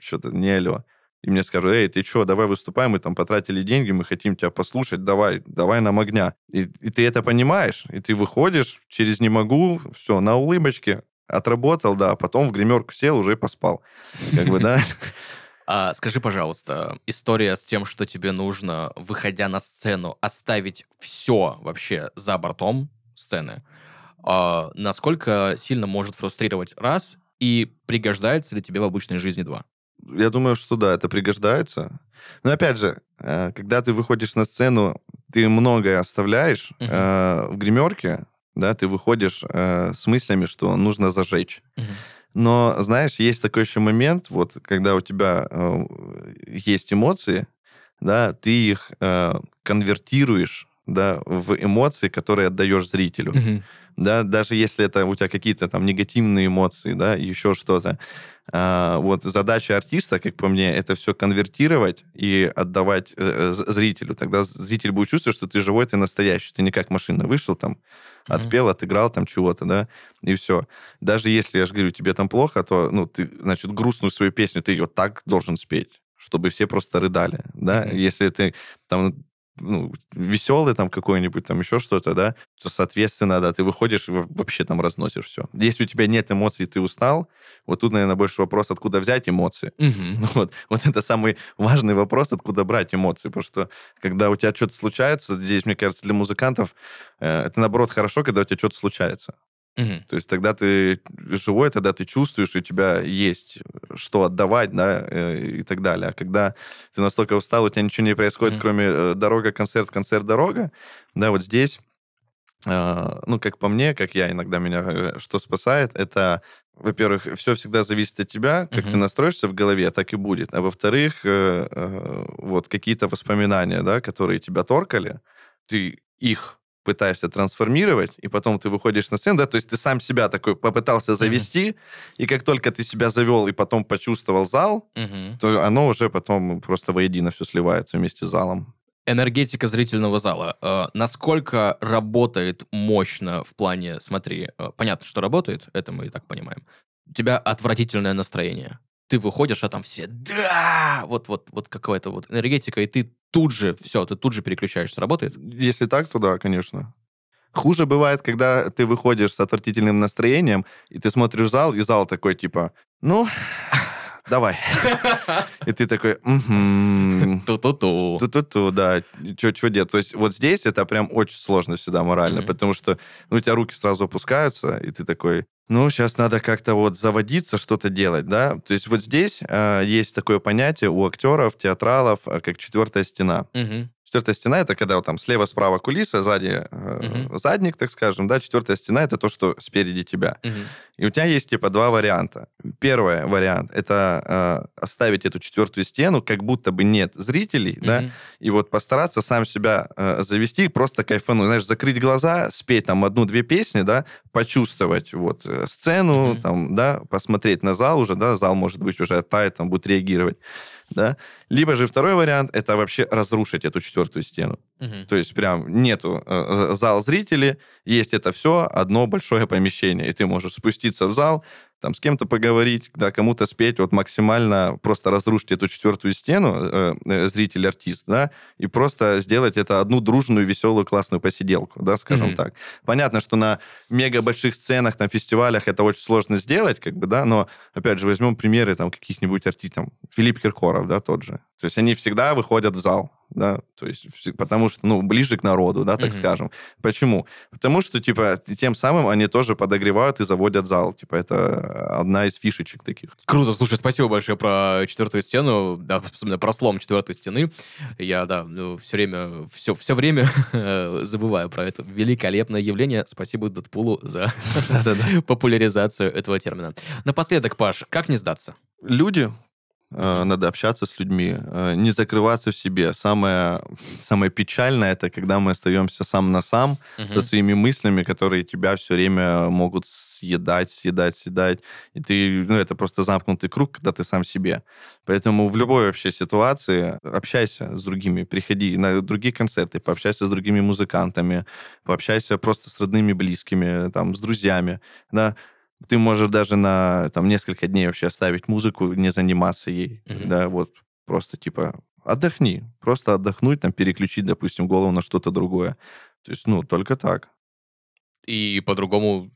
что-то не алло. И мне скажут, эй, ты что, давай выступаем, мы там потратили деньги, мы хотим тебя послушать, давай, давай нам огня. И, и ты это понимаешь, и ты выходишь через «не могу», все, на улыбочке, отработал, да, а потом в гримерку сел, уже поспал. Как бы, да. А, скажи, пожалуйста, история с тем, что тебе нужно, выходя на сцену, оставить все вообще за бортом сцены, а, насколько сильно может фрустрировать раз и пригождается ли тебе в обычной жизни два? Я думаю, что да, это пригождается. Но опять же, э, когда ты выходишь на сцену, ты многое оставляешь uh-huh. э, в гримерке, да, ты выходишь э, с мыслями, что нужно зажечь. Uh-huh. Но, знаешь, есть такой еще момент, вот, когда у тебя э, есть эмоции, да, ты их э, конвертируешь да, в эмоции, которые отдаешь зрителю. Mm-hmm. Да, даже если это у тебя какие-то там негативные эмоции, да, еще что-то. А, вот задача артиста, как по мне, это все конвертировать и отдавать э, зрителю. Тогда зритель будет чувствовать, что ты живой, ты настоящий. Ты не как машина вышел там, mm-hmm. отпел, отыграл там чего-то, да, и все. Даже если, я же говорю, тебе там плохо, то, ну, ты, значит, грустную свою песню, ты ее так должен спеть чтобы все просто рыдали, да, mm-hmm. если ты там ну, веселый там какой-нибудь, там еще что-то, да, то, соответственно, да, ты выходишь и вообще там разносишь все. Если у тебя нет эмоций, ты устал, вот тут, наверное, больше вопрос, откуда взять эмоции. Угу. Вот, вот это самый важный вопрос, откуда брать эмоции, потому что когда у тебя что-то случается, здесь, мне кажется, для музыкантов э, это, наоборот, хорошо, когда у тебя что-то случается. Угу. То есть тогда ты живой, тогда ты чувствуешь, у тебя есть что отдавать, да, э, и так далее. А когда ты настолько устал, у тебя ничего не происходит, угу. кроме э, дорога, концерт, концерт, дорога, да, вот здесь, э, ну, как по мне, как я иногда меня, что спасает, это, во-первых, все всегда зависит от тебя, как угу. ты настроишься в голове, так и будет. А во-вторых, вот какие-то воспоминания, да, которые тебя торкали, ты их пытаешься трансформировать, и потом ты выходишь на сцену, да, то есть ты сам себя такой попытался завести, mm-hmm. и как только ты себя завел и потом почувствовал зал, mm-hmm. то оно уже потом просто воедино все сливается вместе с залом. Энергетика зрительного зала. Э, насколько работает мощно в плане, смотри, э, понятно, что работает, это мы и так понимаем. У тебя отвратительное настроение ты выходишь, а там все «да!» Вот, вот, вот какая-то вот энергетика, и ты тут же, все, ты тут же переключаешься. Работает? Если так, то да, конечно. Хуже бывает, когда ты выходишь с отвратительным настроением, и ты смотришь зал, и зал такой, типа, ну, давай. И ты такой. Ту-ту-ту. Ту-ту-ту, да. Что делать? То есть вот здесь это прям очень сложно всегда морально, потому что ну, у тебя руки сразу опускаются, и ты такой, ну, сейчас надо как-то вот заводиться, что-то делать, да? То есть вот здесь э, есть такое понятие у актеров, театралов, э, как четвертая стена. Мгм. Четвертая стена это когда вот там слева-справа кулиса, сзади э, Мгм. задник, так скажем, да. Четвертая стена это то, что спереди тебя. Мгм. И у тебя есть типа два варианта. Первый вариант это э, оставить эту четвертую стену, как будто бы нет зрителей, да, Мгм. и вот постараться сам себя э, завести, просто кайфануть, знаешь, закрыть глаза, спеть там одну-две песни, да, почувствовать вот э, сцену, Мгм. там, да, посмотреть на зал уже, да, зал может быть уже оттает, там будет реагировать, да. Либо же второй вариант это вообще разрушить эту четвертую стену. Мгм. То есть прям нету э, э, зал зрителей, есть это все одно большое помещение, и ты можешь спуститься в зал, там с кем-то поговорить, да, кому-то спеть, вот максимально просто разрушить эту четвертую стену, э, э, зритель-артист, да, и просто сделать это одну дружную, веселую, классную посиделку, да, скажем Мгм. так. Понятно, что на мега больших сценах, на фестивалях это очень сложно сделать, как бы, да, но, опять же, возьмем примеры там каких-нибудь артистов, Филипп Киркоров, да, тот же. То есть они всегда выходят в зал, да, то есть потому что, ну, ближе к народу, да, так Мгм. скажем. Почему? Потому что, типа, тем самым они тоже подогревают и заводят зал. Типа, это одна из фишечек таких. Круто, слушай, спасибо большое про четвертую стену, да, особенно про слом четвертой стены. Я, да, все время, все, все время забываю про это великолепное явление. Спасибо Дэдпулу за популяризацию этого термина. Напоследок, Паш, как не сдаться? Люди, надо общаться с людьми, э, не закрываться в себе. Самое, самое печальное, это когда мы остаемся сам на сам со Мгм. своими мыслями, которые тебя все время могут съедать, съедать, съедать. И ты, ну, это просто замкнутый круг, когда ты сам себе. Поэтому в любой вообще ситуации общайся с другими, приходи на другие концерты, пообщайся с другими музыкантами, пообщайся просто с родными, близкими, там, с друзьями, да. Ты можешь даже на там, несколько дней вообще оставить музыку, не заниматься ей, Мгм. да, вот просто типа отдохни, просто отдохнуть, там, переключить, допустим, голову на что-то другое. То есть, ну, только так. И по-другому...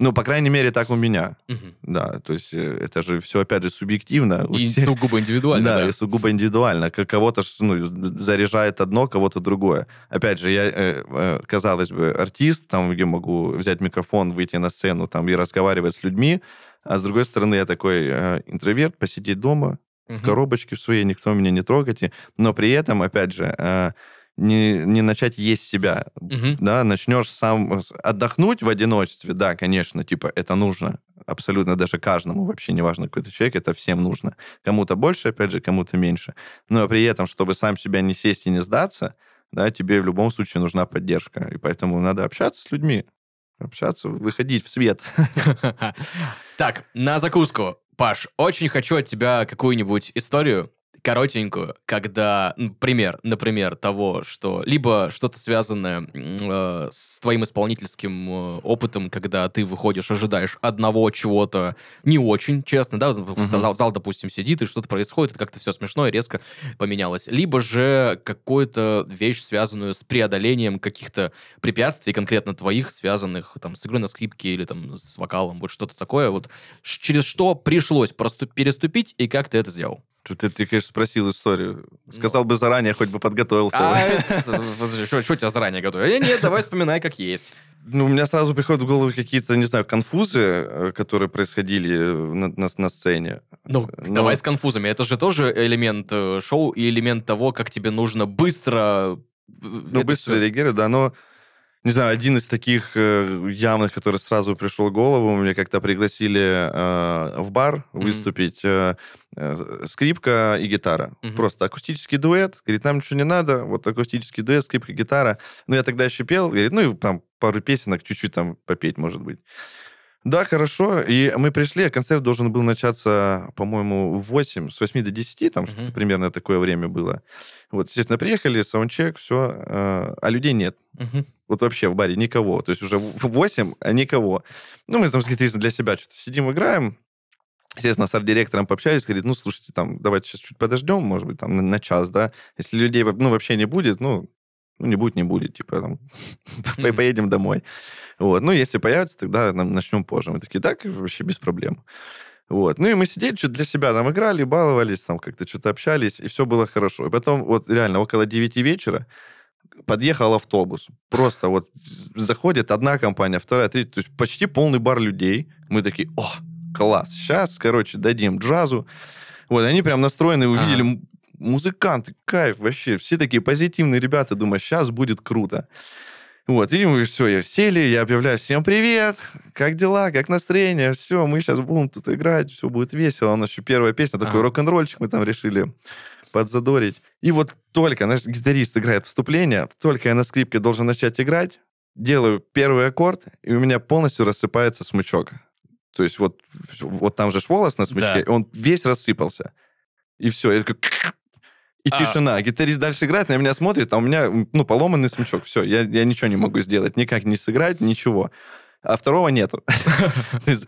Ну, по крайней мере, так у меня. Мгм. Да, то есть э, это же все, опять же, субъективно. И всех- сугубо индивидуально, да, да. и сугубо индивидуально. Кого-то ну, заряжает одно, кого-то другое. Опять же, я, э, э, казалось бы, артист, там, где могу взять микрофон, выйти на сцену там, и разговаривать с людьми, а с другой стороны, я такой интроверт, посидеть дома, в Мгм. коробочке в своей, никто меня не трогайте. Но при этом, опять же, не, не начать есть себя. Мгм. Да, начнешь сам отдохнуть в одиночестве, да, конечно, типа, это нужно абсолютно даже каждому, вообще неважно, какой ты человек, это всем нужно. Кому-то больше, опять же, кому-то меньше. Но при этом, чтобы сам себя не сесть и не сдаться, да, тебе в любом случае нужна поддержка. И поэтому надо общаться с людьми, общаться, выходить в свет. Так, на закуску. Паш, очень хочу от тебя какую-нибудь историю, коротенькую, когда, м, пример, например, того, что либо что-то связанное э, с твоим исполнительским э, опытом, когда ты выходишь, ожидаешь одного чего-то не очень, честно, да, Мгм. зал, зал, допустим, сидит, и что-то происходит, это как-то все смешно и резко поменялось. Либо же какую-то вещь, связанную с преодолением каких-то препятствий, конкретно твоих, связанных там с игрой на скрипке или там с вокалом, вот что-то такое, вот через что пришлось просту- переступить, и как ты это сделал? Ты, ты, конечно, спросил историю. Сказал бы заранее, хоть бы подготовился. А, это- что что тебя заранее готовил? Э, Нет, давай вспоминай, как есть. Ну, у меня сразу приходят в голову какие-то, не знаю, конфузы, э, которые происходили э, на, на- на сцене. Ну, Но- давай с конфузами. Это же тоже элемент шоу и элемент того, как тебе нужно быстро... Ну, быстро реагировать, да, но, не знаю, один из таких явных, который сразу пришел в голову, меня как-то пригласили э, в бар выступить, э, скрипка и гитара. Мгм. Просто акустический дуэт, говорит, нам ничего не надо, вот акустический дуэт, скрипка, гитара. Ну, я тогда еще пел, говорит, ну, и там пару песенок чуть-чуть там попеть, может быть. Да, хорошо. И мы пришли, а концерт должен был начаться, по-моему, в 8, с 8 до 10, там что-то примерно такое время было. Вот, естественно, приехали, саундчек, все, а людей нет. Мгм. Вот вообще в баре никого. То есть уже в 8, а никого. Ну, мы там, соответственно, для себя что-то сидим, играем. Естественно, с арт-директором пообщались, говорит, ну, слушайте, там, давайте сейчас чуть подождем, может быть, там, на, на час, да. Если людей, ну, вообще не будет, ну, ну, не будет, не будет, типа, там, mm-hmm. поедем домой. Вот. Ну, если появится, тогда начнем позже. Мы такие, так, вообще без проблем. Вот. Ну и мы сидели, что-то для себя там играли, баловались, там как-то что-то общались, и все было хорошо. И потом вот реально около 9 вечера подъехал автобус. Просто вот заходит одна компания, вторая, третья. То есть почти полный бар людей. Мы такие, о, класс, сейчас, короче, дадим джазу. Вот, они прям настроены, увидели ага. музыканты, кайф вообще. Все такие позитивные ребята, думаю, сейчас будет круто. Вот, и мы все, я сели, я объявляю всем привет, как дела, как настроение, все, мы сейчас будем тут играть, все будет весело. У нас еще первая песня, такой ага. рок-н-ролльчик мы там решили подзадорить. И вот только, знаешь, гитарист играет вступление, только я на скрипке должен начать играть, делаю первый аккорд, и у меня полностью рассыпается смычок. То есть вот, вот там же волос на смычке, да. он весь рассыпался. И все, я такой... И а... тишина. Гитарист дальше играет, на меня смотрит, а у меня, ну, поломанный смычок. Все, я, я ничего не могу сделать. Никак не сыграть, ничего а второго нету. То есть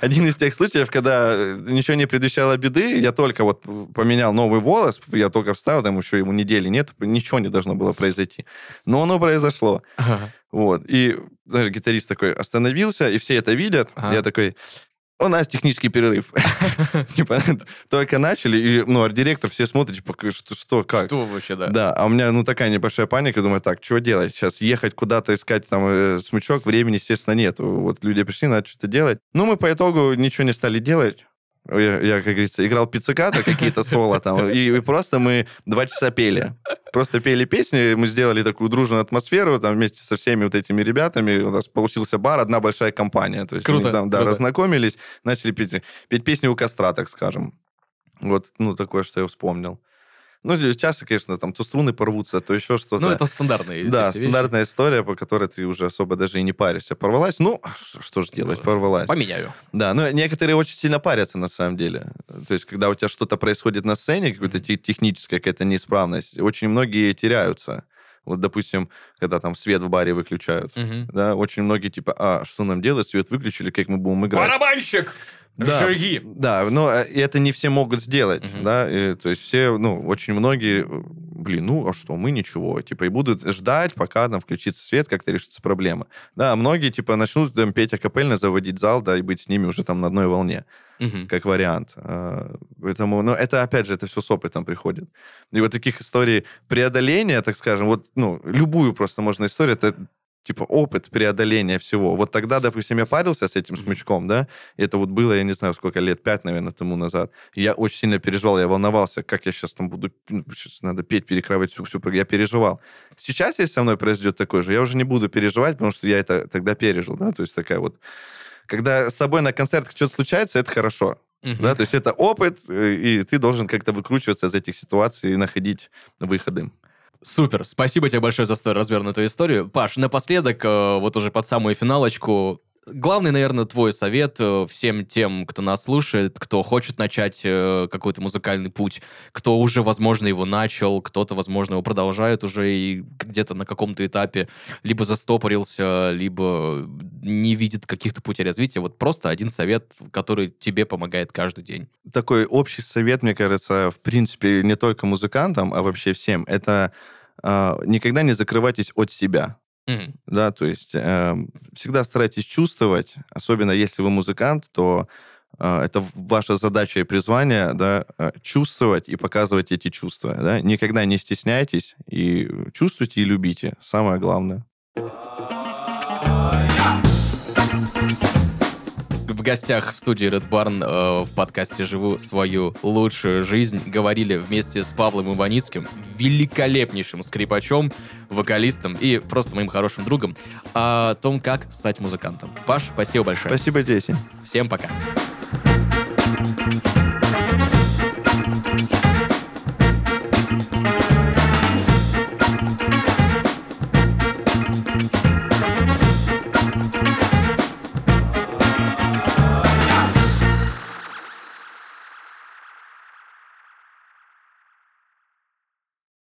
один из тех случаев, когда ничего не предвещало беды, я только вот поменял новый волос, я только встал, там еще ему недели нет, ничего не должно было произойти. Но оно произошло. Вот. И, знаешь, гитарист такой остановился, и все это видят. Я такой, у нас технический перерыв. Типа, только начали, и, ну, арт-директор все смотрят, типа, что, что, как. Что вообще, да. Да, а у меня, ну, такая небольшая паника, думаю, так, что делать? Сейчас ехать куда-то искать там э, смычок, времени, естественно, нет. Вот люди пришли, надо что-то делать. Ну, мы по итогу ничего не стали делать. Я, я, как говорится, играл пицциката, какие-то соло там, и, и просто мы два часа пели. Просто пели песни, мы сделали такую дружную атмосферу там вместе со всеми вот этими ребятами. У нас получился бар, одна большая компания. То есть круто, они там, да, круто. разнакомились, начали петь, петь песни у костра, так скажем. Вот, ну, такое, что я вспомнил. Ну, часто, конечно, там то струны порвутся, то еще что-то. Ну, это стандартные Да, стандартная вещи. история, по которой ты уже особо даже и не паришься. Порвалась, ну, что же делать, ну, порвалась. Поменяю. Да, но некоторые очень сильно парятся, на самом деле. То есть, когда у тебя что-то происходит на сцене, какая-то техническая какая-то неисправность, очень многие теряются. Вот, допустим, когда там свет в баре выключают, угу. да, очень многие типа, а что нам делать? Свет выключили, как мы будем играть? Барабанщик! Да, Жги. да, но э, это не все могут сделать, угу. да, и, то есть все, ну, очень многие, блин, ну, а что, мы ничего, типа, и будут ждать, пока там включится свет, как-то решится проблема. Да, многие, типа, начнут там петь акапельно, заводить зал, да, и быть с ними уже там на одной волне, угу. как вариант. А, поэтому, ну, это, опять же, это все с опытом приходит. И вот таких историй преодоления, так скажем, вот, ну, любую просто можно историю, это типа, опыт преодоления всего. Вот тогда, допустим, я парился с этим смычком, да, и это вот было, я не знаю, сколько лет, пять, наверное, тому назад. И я очень сильно переживал, я волновался, как я сейчас там буду, ну, сейчас надо петь, перекрывать всю, всю, я переживал. Сейчас, если со мной произойдет такое же, я уже не буду переживать, потому что я это тогда пережил, да, то есть такая вот... Когда с тобой на концертах что-то случается, это хорошо. Uh-huh. Да, то есть это опыт, э, и ты должен как-то выкручиваться из этих ситуаций и находить выходы. Супер. Спасибо тебе большое за столь развернутую историю. Паш, напоследок, э, вот уже под самую финалочку, главный, наверное, твой совет э, всем тем, кто нас слушает, кто хочет начать э, какой-то музыкальный путь, кто уже, возможно, его начал, кто-то, возможно, его продолжает уже и где-то на каком-то этапе либо застопорился, либо не видит каких-то путей развития. Вот просто один совет, который тебе помогает каждый день. Такой общий совет, мне кажется, в принципе, не только музыкантам, а вообще всем, это э, никогда не закрывайтесь от себя. Mm-hmm. Да, то есть э, всегда старайтесь чувствовать, особенно если вы музыкант, то э, это ваша задача и призвание, да, э, чувствовать и показывать эти чувства, да. Никогда не стесняйтесь и чувствуйте и любите. Самое главное. В гостях в студии Red Barn э, в подкасте «Живу свою лучшую жизнь» говорили вместе с Павлом Иваницким, великолепнейшим скрипачом, вокалистом и просто моим хорошим другом, о том, как стать музыкантом. Паш, спасибо большое. Спасибо, Джесси. Всем пока. Thank you.